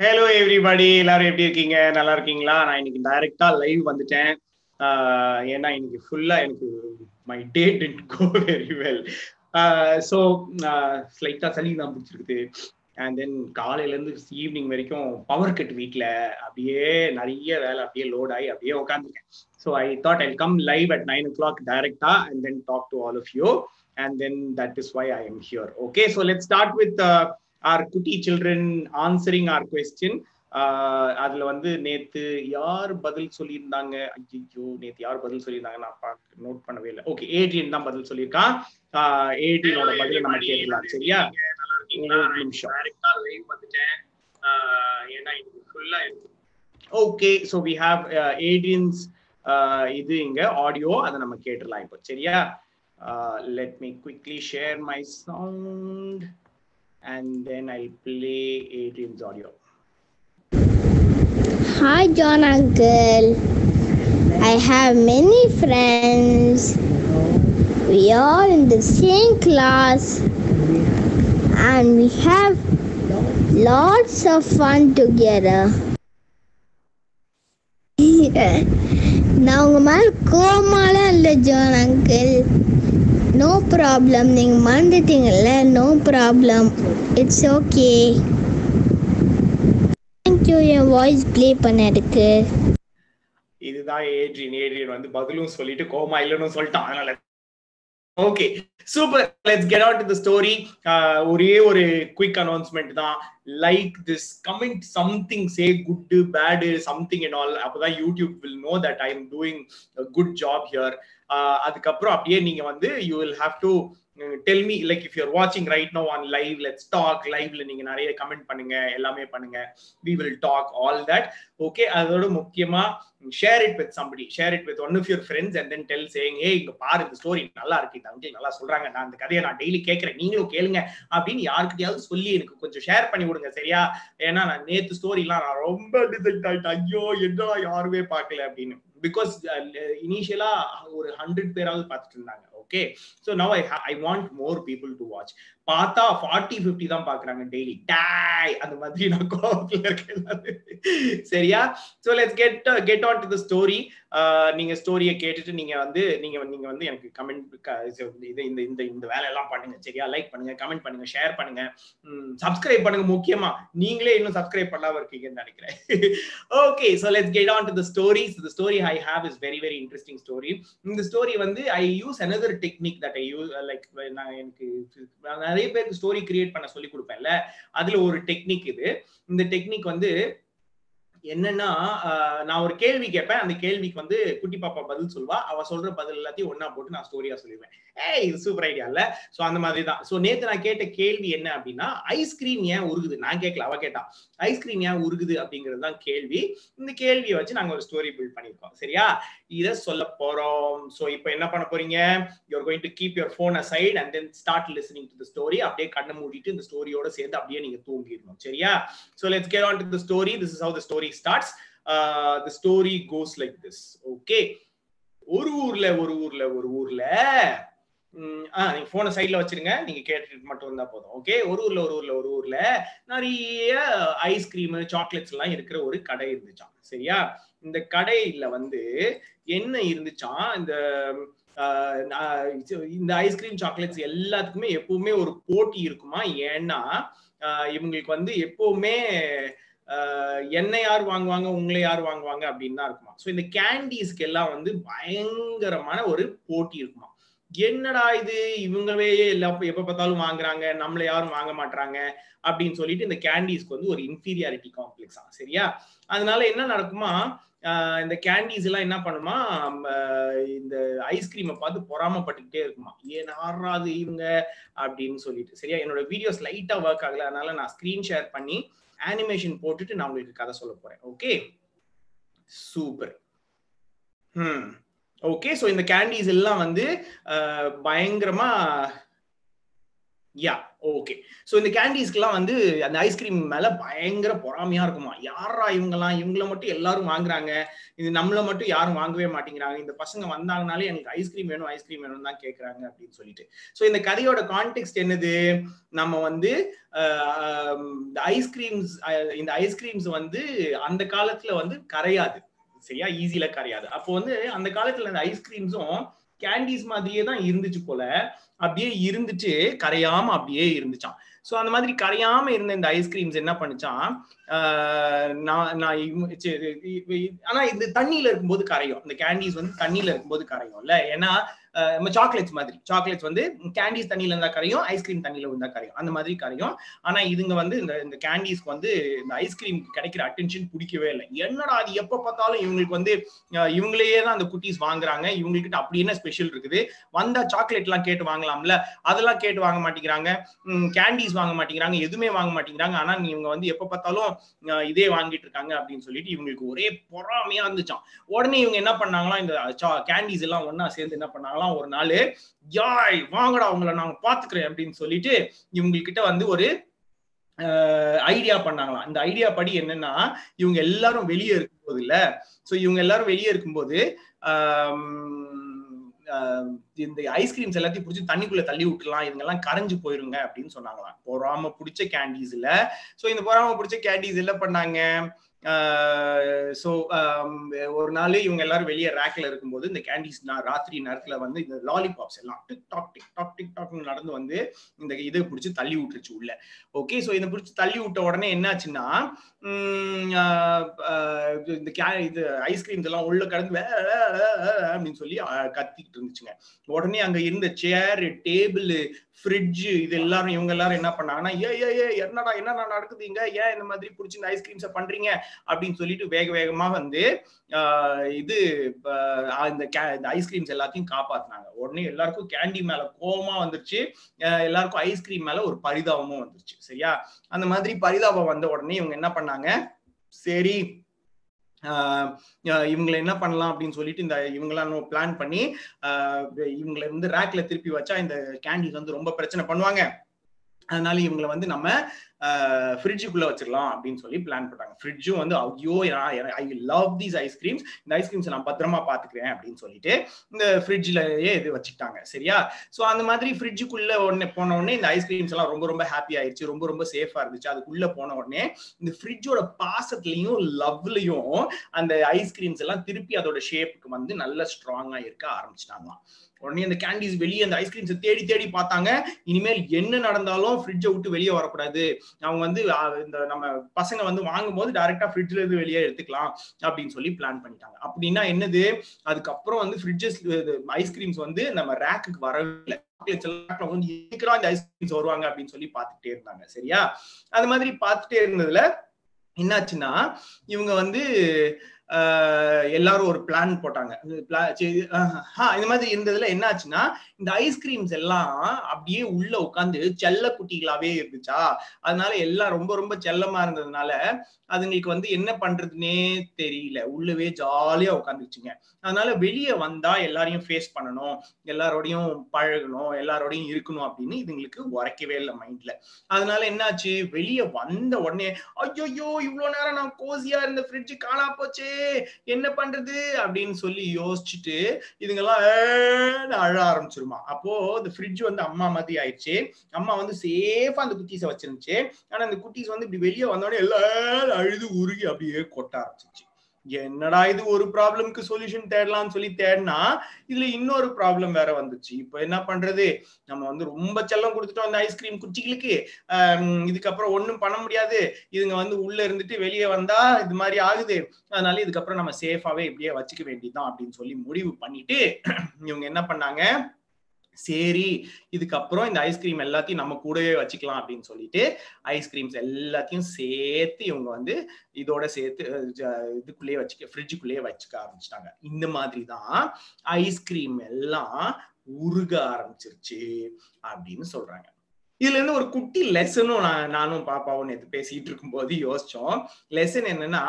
Hello everybody எல்லாரும் எப்படி இருக்கீங்க? நல்லா இருக்கீங்களா? நான் இன்னைக்கு டைரக்டா லைவ் வந்துட்டேன். ஏன்னா இன்னைக்கு ஃபுல்லா எனக்கு my day didn't go very well so ஸ்லைட்டா சளி தான் பிடிச்சிருக்குது. அண்ட் தென் காலையில இருந்து ஈவினிங் வரைக்கும் பவர் கட் வீட்ல. அப்படியே நிறைய வேலை அப்படியே லோட் ஆகி அப்படியே உட்காந்துருக்கேன் so I thought I come live at nine o'clock டைரக்டா and then talk to all of you and then that is why I am here okay so let start with our குட்டி children answering our question அதுல வந்து நேத்து யார் பதில் சொல்லியிருந்தாங்க? ஐயோ நேத்து யார் பதில் சொல்லியிருந்தாங்க நான் பார்க்க நோட் பண்ணவே இல்லை. ஓகே ஏட்ரியன் தான் பதில் சொல்லியிருக்கான் ஏட்ரியனோட பதில நம்ம கேட்கலாம் சரியா? நிமிஷம். Okay so we have Adrian's இது இங்க ஆடியோ அதை நம்ம கேட்டுடலாம் இப்போ சரியா? Let me quickly share my sound and then I'll play Adrian's audio. Hi, John Uncle. I have many friends. We are in the same class and we have lots of fun together. நான் உங்க மேல கோமாலாம் இல்லை John uncle no problem நீங்கள் மறந்துட்டீங்கல்ல? No problem it's okay thank you N voice play பண்ணதுக்கு இதுதான் Adrian Adrian வந்து பதிலும் சொல்லிட்டு கோமா இல்லைன்னு சொல்லிட்டான். அதனால okay super let's get out to the story ஒரே ஒரு குயிக் அனௌன்ஸ்மெண்ட் தான். Like this comment something say good bad something in all அப்பதான் YouTube will know that I am doing good job here அதுக்கப்புறம் அப்படியே நீங்க வந்து you will have to tell me like if you're வாட்சிங் right now on live let's talk லைவ்ல நீங்க நிறைய comment பண்ணுங்க எல்லாமே பண்ணுங்க. We will talk all that okay அதோட முக்கியமா share it with somebody share it with one of your friends and then tell saying ஏ இங்க பாரு இந்த ஸ்டோரி நல்லா இருக்கு. இந்த அங்கிள் நல்லா சொல்றாங்க. நான் அந்த கதையை நான் டெய்லி கேட்கறேன். நீங்களும் கேளுங்க. அப்படின்னு யாருக்கிட்டையாவது சொல்லி எனக்கு கொஞ்சம் ஷேர் பண்ணி விடுங்க சரியா? ஏன்னா நான் நேத்து ஸ்டோரிலாம் நான் ரொம்ப டிசைட் ஆயிட்டேன். ஐயோ என்னடா யாருமே பார்க்கல அப்படின்னு. பிகாஸ் இனிஷியலா uh, ஒரு ஹண்ட்ரட் பேராவது பார்த்துட்டு இருந்தாங்க. Okay so now I I want more people to watch பார்த்தா ஃபார்ட்டி ஃபிஃப்டி தான் பாக்குறாங்க டெய்லி டாய் அந்த மாதிரி நான் கோபத்தில் இருக்கேன் சரியா? So let's get get on to the story நீங்க ஸ்டோரியை கேட்டுட்டு நீங்க வந்து நீங்க நீங்க வந்து எனக்கு கமெண்ட் இது இந்த இந்த இந்த வேலையெல்லாம் பண்ணுங்க. சரியா? லைக் பண்ணுங்க கமெண்ட் பண்ணுங்க ஷேர் பண்ணுங்க. சப்ஸ்கிரைப் பண்ணுங்க முக்கியமா. நீங்களே இன்னும் சப்ஸ்கிரைப் பண்ணாம இருக்கீங்கன்னு நினைக்கிறேன். Okay so let's get on to the stories the story I have is very very interesting story இந்த ஸ்டோரி வந்து I use another technique that I use like நான் எனக்கு நிறைய பேருக்கு ஸ்டோரி கிரியேட் பண்ண சொல்லி கொடுப்பேன்ல. அதுல ஒரு டெக்னிக் இது. இந்த டெக்னிக் வந்து என்னன்னா நான் ஒரு கேள்வி கேட்பேன். அந்த கேள்விக்கு வந்து குட்டி பாப்பா பதில் சொல்வா. அவ சொல்ற பதில் எல்லாத்தையும் ஒன்னா போட்டு நான் ஸ்டோரியா சொல்லுவேன் ஏய் இது சூப்பர் ஐடியா இல்ல. சோ அந்த மாதிரி தான். சோ நேத்து நான் கேட்ட கேள்வி என்ன அப்படின்னா ஐஸ்கிரீம் ஏன் உருகுது? நான் கேட்கல அவ கேட்டா. ஐஸ்கிரீம் ஏன் உருகுது அப்படிங்கிறது தான் கேள்வி. இந்த கேள்வியை வச்சு நாங்க ஒரு ஸ்டோரி பில்ட் பண்ணிருக்கோம் சரியா? இத சொல்ல போறோம். சோ இப்போ என்ன பண்ண போறீங்க? You are going to keep your phone aside and then start listening to the story அப்படியே கண்ணை மூடிட்டு இந்த ஸ்டோரியோட சேர்ந்து அப்படியே நீங்க தூங்கிடணும். சரியா? So let's get on to the story this is how the story starts the story goes like this okay ஒரு ஊர்ல ஒரு ஊர்ல ஒரு ஊர்ல நீங்க போனை சைட்ல வச்சிருங்க. நீங்க கேட்டுட்டு மட்டும் இருந்தா போதும். ஓகே ஒரு ஊர்ல ஒரு ஊர்ல ஒரு ஊர்ல நிறைய ஐஸ்கிரீம் சாக்லேட்ஸ் எல்லாம் இருக்கிற ஒரு கடை இருந்துச்சான் சரியா? இந்த கடையில வந்து என்ன இருந்துச்சான் இந்த இந்த ஐஸ்கிரீம் சாக்லேட்ஸ் எல்லாத்துக்குமே எப்பவுமே ஒரு போட்டி இருக்குமா? ஏன்னா இவங்களுக்கு வந்து எப்பவுமே என்னை யார் வாங்குவாங்க உங்களை யார் வாங்குவாங்க அப்படின்னு தான் இருக்குமா. ஸோ இந்த கேண்டீஸ்க்கு எல்லாம் வந்து பயங்கரமான ஒரு போட்டி இருக்குமா. என்னடா இது இவங்களே எல்லா எப்ப பார்த்தாலும் வாங்குறாங்க நம்மள யாரும் வாங்க மாட்டாங்க அப்படின்னு சொல்லிட்டு இந்த கேண்டீஸ்க்கு வந்து ஒரு இன்ஃபீரியாரிட்டி காம்ப்ளெக்ஸா சரியா? அதனால என்ன நடக்குமா இந்த கேண்டீஸ் எல்லாம் என்ன பண்ணுமா இந்த ஐஸ்கிரீமை பார்த்து பொறாமப்பட்டுக்கிட்டே இருக்குமா. ஏன் ஆறாது இவங்க அப்படின்னு சொல்லிட்டு சரியா? என்னோட வீடியோஸ் லைட்டா ஒர்க் ஆகல அதனால நான் ஸ்கிரீன் ஷேர் பண்ணி அனிமேஷன் போட்டுட்டு நான் உங்களுக்கு கதை சொல்ல போறேன். ஓகே சூப்பர் ம் ஓகே ஸோ இந்த கேண்டீஸ் எல்லாம் வந்து பயங்கரமா யா ஓகே ஸோ இந்த கேண்டீஸ்க்குலாம் வந்து அந்த ஐஸ்கிரீம் மேல பயங்கர பொறாமையா இருக்குமா? யாரா இவங்கெல்லாம்? இவங்கள மட்டும் எல்லாரும் வாங்குறாங்க. இது நம்மள மட்டும் யாரும் வாங்கவே மாட்டேங்கிறாங்க. இந்த பசங்க வந்தாங்கனாலே எனக்கு ஐஸ்கிரீம் வேணும் ஐஸ்கிரீம் வேணும் தான் கேட்கறாங்க அப்படின்னு சொல்லிட்டு. ஸோ இந்த கதையோட கான்டெக்ட் என்னது? நம்ம வந்து இந்த ஐஸ்கிரீம்ஸ் இந்த ஐஸ்கிரீம்ஸ் வந்து அந்த காலத்துல வந்து கரையாது. சரியா? ஈஸியில கரையாது. அப்போ வந்து அந்த காலத்துல இந்த ஐஸ்கிரீம்ஸும் கேண்டீஸ் மாதிரியே தான் இருந்துச்சு போல. அப்படியே இருந்துட்டு கரையாம அப்படியே இருந்துச்சான் ஸோ அந்த மாதிரி கரையாம இருந்த இந்த ஐஸ்கிரீம்ஸ் என்ன பண்ணுச்சான் நான் நான் ஆனா இந்த தண்ணியில இருக்கும்போது கரையும். இந்த கேண்டீஸ் வந்து தண்ணியில இருக்கும்போது கரையும் இல்ல ஏன்னா நம்ம சாக்லேட்ஸ் மாதிரி. சாக்லேட்ஸ் வந்து கேண்டீஸ் தண்ணியில இருந்தா கரையும் ஐஸ்கிரீம் தண்ணியில இருந்தா கரையும். அந்த மாதிரி கரையும். ஆனா இதுங்க வந்து இந்த இந்த கேண்டீஸ்க்கு வந்து இந்த ஐஸ்கிரீம் கிடைக்கிற அட்டென்ஷன் பிடிக்கவே இல்லை. என்னடா அது எப்ப பார்த்தாலும் இவங்களுக்கு வந்து இவங்களையே தான் அந்த குட்டீஸ் வாங்குறாங்க. இவங்ககிட்ட அப்படி என்ன ஸ்பெஷல் இருக்குது? வந்தா சாக்லேட் எல்லாம் கேட்டு வாங்கலாம்ல? அதெல்லாம் கேட்டு வாங்க மாட்டேங்கிறாங்க. கேண்டீஸ் வாங்க மாட்டேங்கிறாங்க. எதுவுமே வாங்க மாட்டேங்கிறாங்க. ஆனா இவங்க வந்து எப்ப பார்த்தாலும் இதே வாங்கிட்டு இருக்காங்க அப்படின்னு சொல்லிட்டு இவங்களுக்கு ஒரே பொறாமையா இருந்துச்சான் உடனே இவங்க என்ன பண்ணாங்களாம் இந்த கேண்டீஸ் எல்லாம் ஒன்னா சேர்ந்து என்ன பண்ணாங்களா ஒரு நாள்? யாய் வாங்கடா அவங்கள நாங்க பாத்துக்கிறேன் அப்படின்னு சொல்லிட்டு இவங்ககிட்ட வந்து ஒரு ஐடியா பண்ணாங்களாம். இந்த ஐடியா படி என்னன்னா இவங்க எல்லாரும் வெளியே இருக்கும்போது இல்ல சோ இவங்க எல்லாரும் வெளியே இருக்கும்போது இந்த ஐஸ்கிரீம்ஸ் எல்லாத்தையும் பிடிச்சி தண்ணிக்குள்ள தள்ளி விட்டுலாம் இவங்கெல்லாம் கரைஞ்சு போயிருங்க அப்படின்னு சொன்னாங்களாம். பொறாம பிடிச்ச கேண்டீஸ்ல சோ இந்த பொறாம பிடிச்ச கேண்டீஸ் என்ன பண்ணாங்க? ஸோ ஒரு நாள் இவங்க எல்லாரும் வெளியே ரேக்கில் இருக்கும்போது இந்த கேண்டீஸ் ராத்திரி நேரத்தில் வந்து இந்த லாலிபாப்ஸ் எல்லாம் tick tock tick tock tick tock நடந்து வந்து இந்த இதை பிடிச்சி தள்ளி விட்டுருச்சு உள்ள. ஓகே ஸோ இதை பிடிச்சி தள்ளி விட்ட உடனே என்னாச்சுன்னா இந்த கே இது ஐஸ்கிரீம் இதெல்லாம் உள்ள கடந்து அப்படின்னு சொல்லி கத்திக்கிட்டு இருந்துச்சுங்க. உடனே அங்கே இருந்த சேர் டேபிள் ஃப்ரிட்ஜு இது எல்லாரும் இவங்க எல்லாரும் என்ன பண்ணாங்கன்னா ஏ ஏ ஏ என்னடா என்னடா நடக்குதுங்க ஏன் இந்த மாதிரி பிடிச்சி இந்த ஐஸ்கிரீம்ஸை பண்றீங்க? அப்படின்னு சொல்லிட்டு வேக வேகமா வந்து இது இந்த ஐஸ்கிரீம்ஸ் எல்லாத்தையும் காப்பாத்தினாங்க. உடனே எல்லாருக்கும் கேண்டி மேல கோபமா வந்துருச்சு. எல்லாருக்கும் ஐஸ்கிரீம் மேல ஒரு பரிதாபமும் வந்துருச்சு. சரியா? அந்த மாதிரி பரிதாபம் வந்த உடனே இவங்க என்ன பண்ணாங்க? சரி இவங்களை என்ன பண்ணலாம் அப்படின்னு சொல்லிட்டு இந்த இவங்களாம் பிளான் பண்ணி இவங்களை வந்து ரேக்ல திருப்பி வச்சா இந்த கேண்டிஸ் வந்து ரொம்ப பிரச்சனை பண்ணுவாங்க. அதனால இவங்களை வந்து நம்ம ஃப்ரிட்ஜுக்குள்ள வச்சிடலாம் அப்படின்னு சொல்லி பிளான் பண்றாங்க ஃப்ரிட்ஜும் வந்து ஐயோ I love these ice creams இந்த ஐஸ்கிரீம்ஸ் நான் பத்திரமா பாத்துக்கிறேன் அப்படின்னு சொல்லிட்டு இந்த ஃப்ரிட்ஜ்லயே இது வச்சுக்கிட்டாங்க. சரியா? ஸோ அந்த மாதிரி ஃப்ரிட்ஜுக்குள்ள உடனே போன உடனே இந்த ஐஸ்கிரீம்ஸ் எல்லாம் ரொம்ப ரொம்ப ஹாப்பி ஆயிடுச்சு ரொம்ப ரொம்ப சேஃபா இருந்துச்சு. அதுக்குள்ள போன உடனே இந்த ஃப்ரிட்ஜோட பாசத்துலயும் லவ்லயும் அந்த ஐஸ்கிரீம்ஸ் எல்லாம் திருப்பி அதோட ஷேப்புக்கு வந்து நல்ல ஸ்ட்ராங்கா இருக்க ஆரம்பிச்சிட்டாங்களாம். உடனே அந்த கேண்டீஸ் வெளியே அந்த ஐஸ்கிரீம்ஸை தேடி தேடி பார்த்தாங்க. இனிமேல் என்ன நடந்தாலும் ஃப்ரிட்ஜை விட்டு வெளியே வரக்கூடாது. அவங்க வந்து இந்த நம்ம பசங்க வந்து வாங்கும் போது டைரக்டா ஃப்ரிட்ஜ்ல இருந்து வெளியே எடுத்துக்கலாம் அப்படின்னு சொல்லி பிளான் பண்ணிட்டாங்க. அப்படின்னா என்னது? அதுக்கப்புறம் வந்து ஃப்ரிட்ஜஸ் ஐஸ்கிரீம்ஸ் வந்து நம்ம ரேக்குக்கு வரவில்லை இந்த ஐஸ்கிரீம்ஸ் வருவாங்க அப்படின்னு சொல்லி பார்த்துட்டே இருந்தாங்க. சரியா? அது மாதிரி பார்த்துட்டே இருந்ததுல என்னாச்சுன்னா இவங்க வந்து எல்லாரும் ஒரு பிளான் போட்டாங்க. இந்த மாதிரி இருந்ததுல என்ன ஆச்சுன்னா இந்த ஐஸ்கிரீம்ஸ் எல்லாம் அப்படியே உள்ள உட்காந்து செல்ல குட்டிகளாவே இருந்துச்சா? அதனால எல்லாம் ரொம்ப ரொம்ப செல்லமா இருந்ததுனால அதுங்களுக்கு வந்து என்ன பண்றதுன்னே தெரியல. உள்ளவே ஜாலியா உட்காந்துச்சுங்க அதனால வெளியே வந்தா எல்லாரையும் ஃபேஸ் பண்ணணும் எல்லாரோடையும் பழகணும் எல்லாரோடையும் இருக்கணும் அப்படின்னு இதுங்களுக்கு உரைக்கவே இல்லை மைண்ட்ல அதனால என்னாச்சு? வெளியே வந்த உடனே ஐயோ இவ்வளவு நேரம் நான் கோசியா இருந்த ஃப்ரிட்ஜ் காணா போச்சே என்ன பண்றது அப்படின்னு சொல்லி யோசிச்சுட்டு இதுங்கெல்லாம் அழ ஆரம்பிச்சிருமா. அப்போ இந்த ஃப்ரிட்ஜ் வந்து அம்மா மாதிரி ஆயிடுச்சு. அம்மா வந்து சேஃபா அந்த குட்டீஸை வச்சிருந்துச்சு. ஆனா அந்த குட்டீஸ் வந்து இப்படி வெளியே வந்தோடனே எல்லாரும் அழுது உருகி அப்படியே கொட்ட ஆரம்பிச்சிச்சு என்னடா இது ஒரு ப்ராப்ளம்க்கு சொல்யூஷன் தேடலாம்னு சொல்லி தேடினா இதுல இன்னொரு ப்ராப்ளம் வேற வந்துச்சு. இப்ப என்ன பண்றது? நம்ம வந்து ரொம்ப செல்லம் கொடுத்துட்டோம் அந்த ஐஸ்கிரீம் குச்சிகளுக்கு. இதுக்கப்புறம் ஒன்றும் பண்ண முடியாது. இதுங்க வந்து உள்ள இருந்துட்டு வெளியே வந்தா இது மாதிரி ஆகுது. அதனால இதுக்கப்புறம் நம்ம சேஃபாவே இப்படியே வச்சுக்க வேண்டியதுதான் அப்படின்னு சொல்லி முடிவு பண்ணிட்டு இவங்க என்ன பண்ணாங்க? சரி இதுக்கப்புறம் இந்த ஐஸ்கிரீம் எல்லாத்தையும் நம்ம கூடவே வச்சுக்கலாம் அப்படின்னு சொல்லிட்டு ஐஸ்கிரீம்ஸ் எல்லாத்தையும் சேர்த்து இவங்க வந்து இதோட சேர்த்து இதுக்குள்ளேயே வச்சுக்க ஃப்ரிட்ஜுக்குள்ளேயே வச்சுக்க ஆரம்பிச்சிட்டாங்க. இந்த மாதிரி தான் ஐஸ்கிரீம் எல்லாம் உருக ஆரம்பிச்சிருச்சு அப்படின்னு சொல்றாங்க. இதுல இருந்து ஒரு குட்டி லெசனும் நான் நானும் பாப்பாவும் நேற்று பேசிட்டு இருக்கும் போது யோசிச்சோம். லெசன் என்னன்னா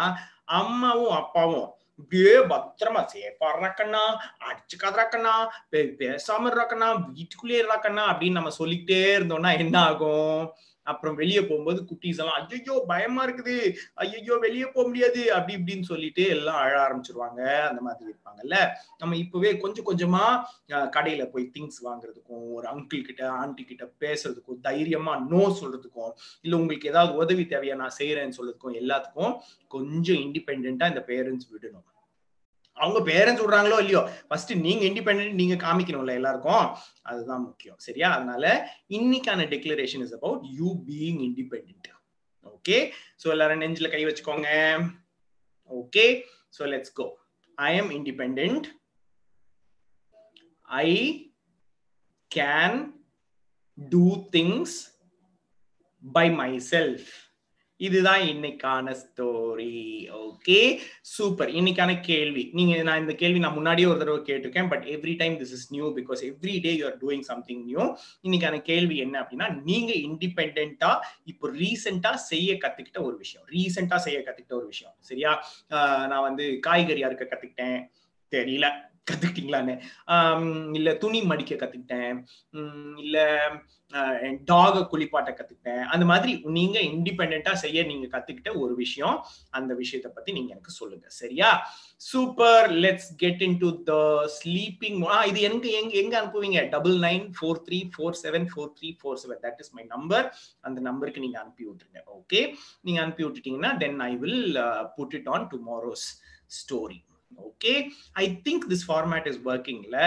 அம்மாவும் அப்பாவும் இப்படியே பத்திரமா சேஃபா இருக்கண்ணா அடிச்சுக்காதராக்கண்ணா பேசாம இருக்காக்கண்ணா வீட்டுக்குள்ளேயே இருக்காக்கண்ணா அப்படின்னு நம்ம சொல்லிக்கிட்டே இருந்தோம்னா என்ன ஆகும் அப்புறம் வெளியே போகும்போது குட்டீஸ் எல்லாம் ஐயோ பயமா இருக்குது. ஐயோ வெளியே போக முடியாது. அப்படி இப்படின்னு சொல்லிட்டு எல்லாம் அழ ஆரம்பிச்சிருவாங்க. அந்த மாதிரி இருப்பாங்கல்ல. நம்ம இப்பவே கொஞ்சம் கொஞ்சமா கடையில போய் திங்ஸ் வாங்குறதுக்கும் ஒரு அங்கிள் கிட்ட ஆண்டி கிட்ட பேசுறதுக்கும் தைரியமா நோ சொல்றதுக்கும் இல்ல உங்களுக்கு ஏதாவது உதவி தேவையா? நான் செய்யறேன்னு சொல்றதுக்கும் எல்லாத்துக்கும் கொஞ்சம் இண்டிபெண்டா இந்த பேரண்ட்ஸ் விடணும். அவங்க பேரண்ட்ஸ் விடுறாங்களோ இல்லையோ ஃபர்ஸ்ட் நீங்க இண்டிபெண்ட் நீங்க காமிக்கணும்ல எல்லாருக்கும். அதுதான் முக்கியம் சரியா? அதனால இன்னைக்கான declaration is about you being independent okay so எல்லாரும் நெஞ்சில் கை வச்சுக்கோங்க. Okay so let's go I am independent I can do things by myself இதுதான் இன்னைக்கான ஸ்டோரி ஓகே சூப்பர் இன்னைக்கான கேள்வி. நீங்க நான் இந்த கேள்வி நான் முன்னாடியே ஒரு தடவை கேட்டிருக்கேன் but every time this is new because every day you are doing something new இன்னைக்கான கேள்வி என்ன அப்படின்னா நீங்க இண்டிபெண்டா இப்போ ரீசெண்டா செய்ய கத்துக்கிட்ட ஒரு விஷயம். ரீசெண்டா செய்ய கத்துக்கிட்ட ஒரு விஷயம். சரியா? நான் வந்து காய்கறி அறுக்க கத்துக்கிட்டேன். தெரியல. கத்துக்கிட்டீங்களான்னு. இல்ல துணி மடிக்க கத்துக்கிட்டேன். இல்ல டாக குளிப்பாட்ட கத்துக்கிட்டேன். அந்த மாதிரி நீங்க இண்டிபெண்டா செய்ய நீங்க கத்துக்கிட்ட ஒரு விஷயம். அந்த விஷயத்தை பத்தி நீங்க எனக்கு சொல்லுங்க. சரியா? Super let's get into the sleeping இது எங்க எங்க எங்க அனுப்புவீங்க? Double nine four three four seven four three four seven that is my number அந்த நம்பருக்கு நீங்க அனுப்பி விட்டுருங்க. ஓகே நீங்க அனுப்பி விட்டுட்டீங்கன்னா then I will put it on tomorrow's story okay I think this format is ஒர்க்கிங்ல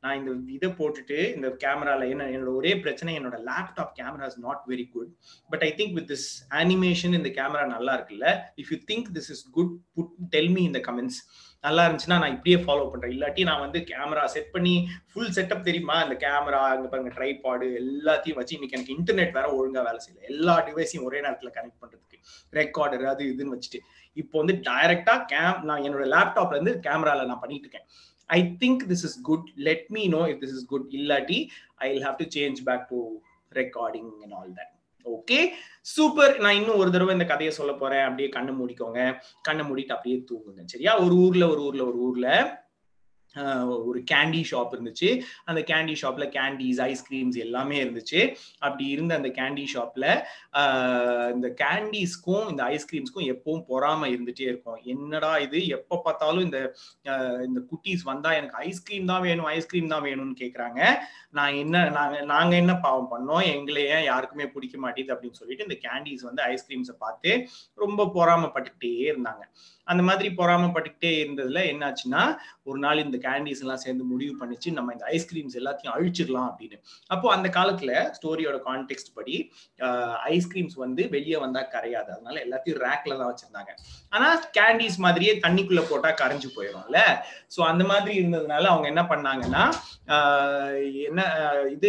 நான் இந்த இதை போட்டுட்டு இந்த கேமரால என்ன என்னோட ஒரே பிரச்சனை என்னோட laptop camera is not very good but I think with this animation இந்த கேமரா நல்லா இருக்குல்ல? If you think this is good but tell me இந்த கமெண்ட்ஸ் நல்லா இருந்துச்சுன்னா நான் இப்படியே ஃபாலோ பண்றேன். இல்லாட்டி நான் வந்து கேமரா செட் பண்ணி ஃபுல் செட்டப் தெரியுமா? இந்த கேமரா அங்க பாருங்க ட்ரைபாடு எல்லாத்தையும் வச்சு இன்னைக்கு எனக்கு இன்டர்நெட் வேற ஒழுங்கா வேலை செய்யல. எல்லா டிவைஸையும் ஒரே நேரத்துல கனெக்ட் பண்றதுக்கு. ரெக்கார்டர் அது இதுன்னு வச்சுட்டு. இப்போ வந்து டைரக்டா கேம் நான் என்னோட லேப்டாப்ல இருந்து கேமரால நான் பண்ணிட்டு இருக்கேன். I think this is good let me know if this is good இல்லாட்டி I will have to change back to recording and all that okay super நான் இன்னும் ஒரு தடவை இந்த கதையை சொல்ல போறேன். அப்படியே கண்ணு மூடிக்கோங்க. கண்ணை மூடிட்டு அப்படியே தூங்குங்க. சரியா? ஒரு ஊர்ல ஒரு ஊர்ல ஒரு ஊர்ல. ஒரு கேண்டி ஷாப் இருந்துச்சு. அந்த கேண்டி ஷாப்ல கேண்டீஸ் ஐஸ்கிரீம்ஸ் எல்லாமே இருந்துச்சு. அப்படி இருந்த அந்த கேண்டி ஷாப்ல இந்த கேண்டீஸ்க்கும் இந்த ஐஸ்கிரீம்ஸ்க்கும் எப்பவும் பொறாம இருந்துட்டே இருக்கும். என்னடா இது? எப்ப பார்த்தாலும் இந்த இந்த குட்டீஸ் வந்தா எனக்கு ஐஸ்கிரீம் தான் வேணும் ஐஸ்கிரீம் தான் வேணும்னு கேக்குறாங்க. நான் என்ன நாங்க நாங்க என்ன பாவம் பண்ணோம்? எங்களை ஏன் யாருக்குமே பிடிக்க மாட்டேது அப்படின்னு சொல்லிட்டு இந்த கேண்டீஸ் வந்து ஐஸ்கிரீம்ஸை பார்த்து ரொம்ப பொறாமப்பட்டுக்கிட்டே இருந்தாங்க. அந்த மாதிரி பொறாமப்பட்டுக்கிட்டே இருந்ததுல என்னாச்சுன்னா ஒரு நாள் இந்த கேண்டீஸ் எல்லாம் சேர்ந்து முடிவு பண்ணிச்சு நம்ம இந்த ஐஸ்கிரீம்ஸ் எல்லாத்தையும் அழிச்சிடலாம் அப்படின்னு. அப்போ அந்த காலத்துல ஸ்டோரியோட கான்டெக்ட் படி ஐஸ்கிரீம்ஸ் வந்து வெளியே வந்தா கரையாது. அதனால எல்லாத்தையும் ரேக்ல தான் வச்சிருந்தாங்க. ஆனா கேண்டீஸ் மாதிரியே தண்ணிக்குள்ள போட்டா கரைஞ்சு போயிடும்ல. சோ அந்த மாதிரி இருந்ததுனால அவங்க என்ன பண்ணாங்கன்னா ஆஹ் என்ன இது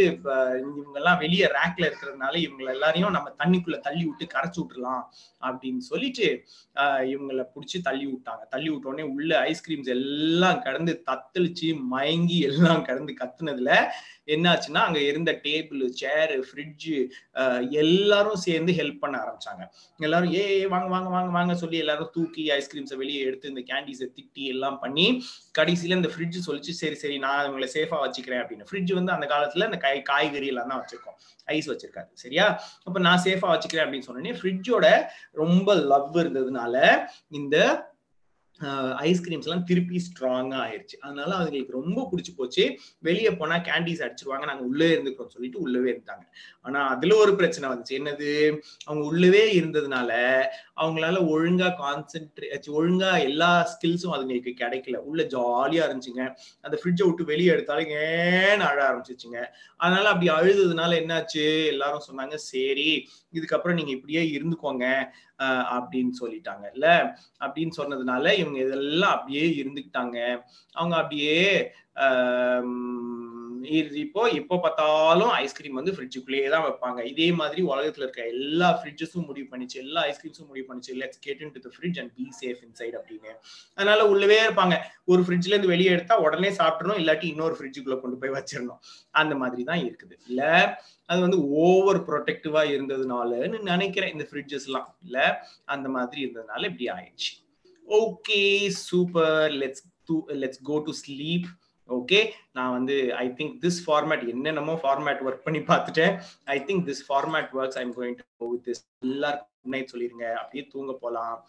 இவங்க எல்லாம் வெளியே ரேக்ல இருக்கிறதுனால இவங்க எல்லாரையும் நம்ம தண்ணிக்குள்ள தள்ளி விட்டு கரைச்சு விட்டுலாம் அப்படின்னு சொல்லிட்டு இவங்களை பிடிச்சி தள்ளி விட்டாங்க. தள்ளி விட்டோடனே உள்ள ஐஸ்கிரீம்ஸ் எல்லாம் கடந்து தத்தளிச்சு மயங்கி எல்லாம் கடந்து கத்துனதுல என்னாச்சுன்னா அங்க இருந்த டேபிள் சேரு ஃப்ரிட்ஜு எல்லாரும் சேர்ந்து ஹெல்ப் பண்ண ஆரம்பிச்சாங்க. எல்லாரும் ஏ வாங்க வாங்க வாங்க வாங்க சொல்லி எல்லாரும் தூக்கி ஐஸ்கிரீம்ஸை வெளியே எடுத்து இந்த கேண்டீஸை திட்டி எல்லாம் பண்ணி கடைசியில இந்த ஃப்ரிட்ஜ் சொல்லிச்சு சரி சரி நான் உங்களை சேஃபா வச்சுக்கிறேன் அப்படின்னு. ஃப்ரிட்ஜ் வந்து அந்த காலத்துல இந்த காய் காய்கறி எல்லாம் தான் வச்சிருக்கோம். ஐஸ் வச்சிருக்காரு சரியா? அப்ப நான் சேஃபா வச்சுக்கிறேன் அப்படின்னு சொன்னேன் ஃப்ரிட்ஜோட ரொம்ப லவ் இருந்ததுனால இந்த ஐஸ்கிரீம்ஸ் எல்லாம் திருப்பி ஸ்ட்ராங்கா ஆயிடுச்சு அதனால அவங்களுக்கு ரொம்ப பிடிச்சி போச்சு. வெளியே போனா கேண்டீஸ் அடிச்சிருவாங்க. நாங்க உள்ளே இருந்துக்கிறோம் சொல்லிட்டு உள்ளவே இருந்தாங்க. ஆனா அதுல ஒரு பிரச்சனை வந்துச்சு. என்னது? அவங்க உள்ளவே இருந்ததுனால அவங்களால ஒழுங்கா கான்சென்ட்ரேட் ஒழுங்கா எல்லா ஸ்கில்ஸும் அதுங்களுக்கு கிடைக்கல. உள்ள ஜாலியா இருந்துச்சுங்க. அந்த ஃப்ரிட்ஜை விட்டு வெளியே எடுத்தாலும் ஏன்னு அழ ஆரம்பிச்சிச்சுங்க அதனால அப்படி அழுததுனால என்னாச்சு? எல்லாரும் சொன்னாங்க சரி இதுக்கப்புறம் நீங்க இப்படியே இருந்துக்கோங்க. அப்படின்னு சொல்லிட்டாங்க. இல்ல? அப்படின்னு சொன்னதுனால இவங்க இதெல்லாம் அப்படியே இருந்துக்கிட்டாங்க. அவங்க அப்படியே இப்போ எப்போ பார்த்தாலும் ஐஸ்கிரீம் வந்து ஃப்ரிட்ஜுக்குள்ளேயே தான் வைப்பாங்க. இதே மாதிரி உலகத்துல இருக்க எல்லா ஃப்ரிட்ஜஸும் முடிவு பண்ணிச்சு எல்லா ஐஸ்கிரீம்ஸும் முடிவு பண்ணிச்சு. Let's get into the fridge and be safe inside அப்படின்னு. அதனால உள்ளவே இருப்பாங்க. ஒரு ஃப்ரிட்ஜ்ல இருந்து வெளியே எடுத்தா உடனே சாப்பிடணும் இல்லாட்டி இன்னொரு ஃப்ரிட்ஜுக்குள்ள கொண்டு போய் வச்சிடணும். அந்த மாதிரி தான் இருக்குது. இல்ல அது வந்து ஓவர் ப்ரொடெக்டிவா இருந்ததுனாலன்னு நினைக்கிறேன் இந்த ஃப்ரிட்ஜஸ் எல்லாம் இல்ல அந்த மாதிரி இருந்ததுனால இப்படி ஆயிடுச்சு. Okay super let's let's go to sleep okay நான் வந்து ஐ திங்க் திஸ் ஃபார்மேட் என்னென்னமோ ஃபார்மேட் ஒர்க் பண்ணி பார்த்துட்டேன். I think this format works I'm going to with this எல்லாருக்கும் குட் நைட் சொல்லிருங்க. அப்படியே தூங்க போகலாம்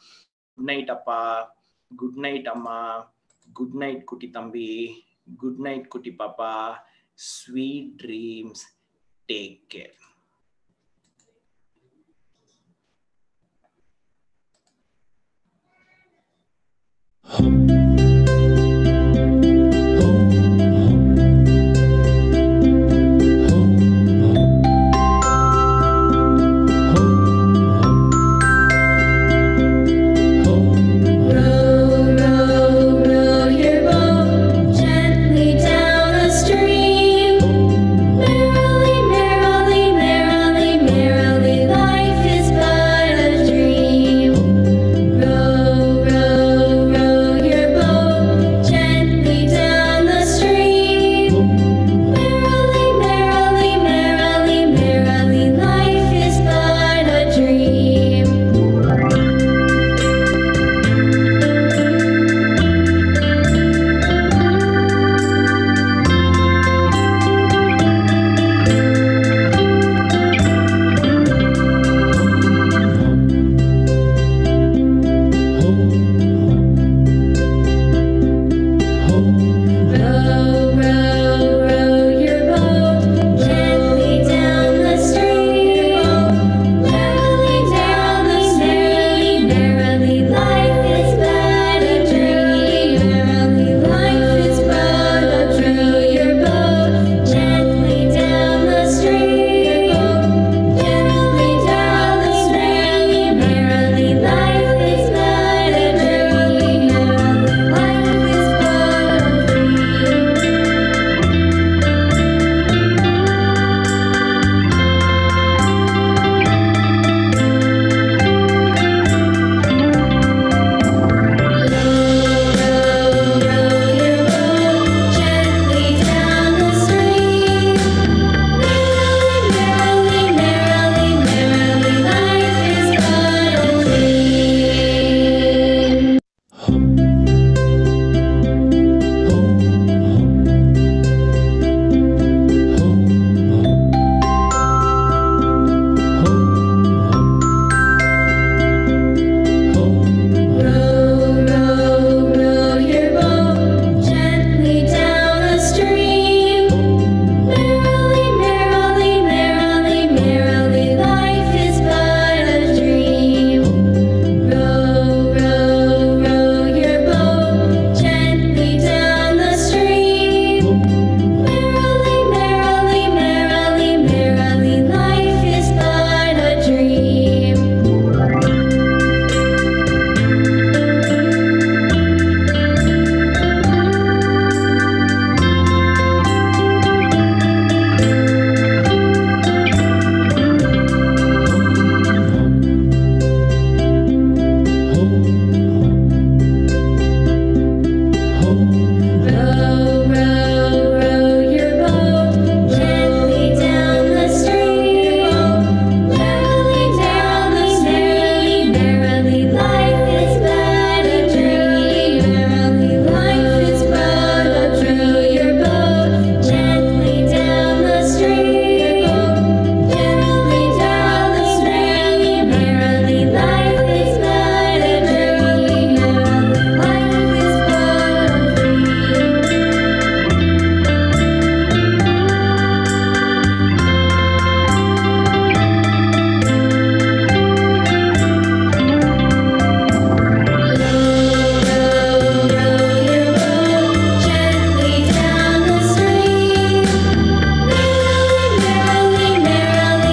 குட் நைட் அப்பா. குட் நைட் அம்மா. குட் நைட் குட்டி தம்பி. குட் நைட் குட்டி பாப்பா. Sweet dreams take care Hum.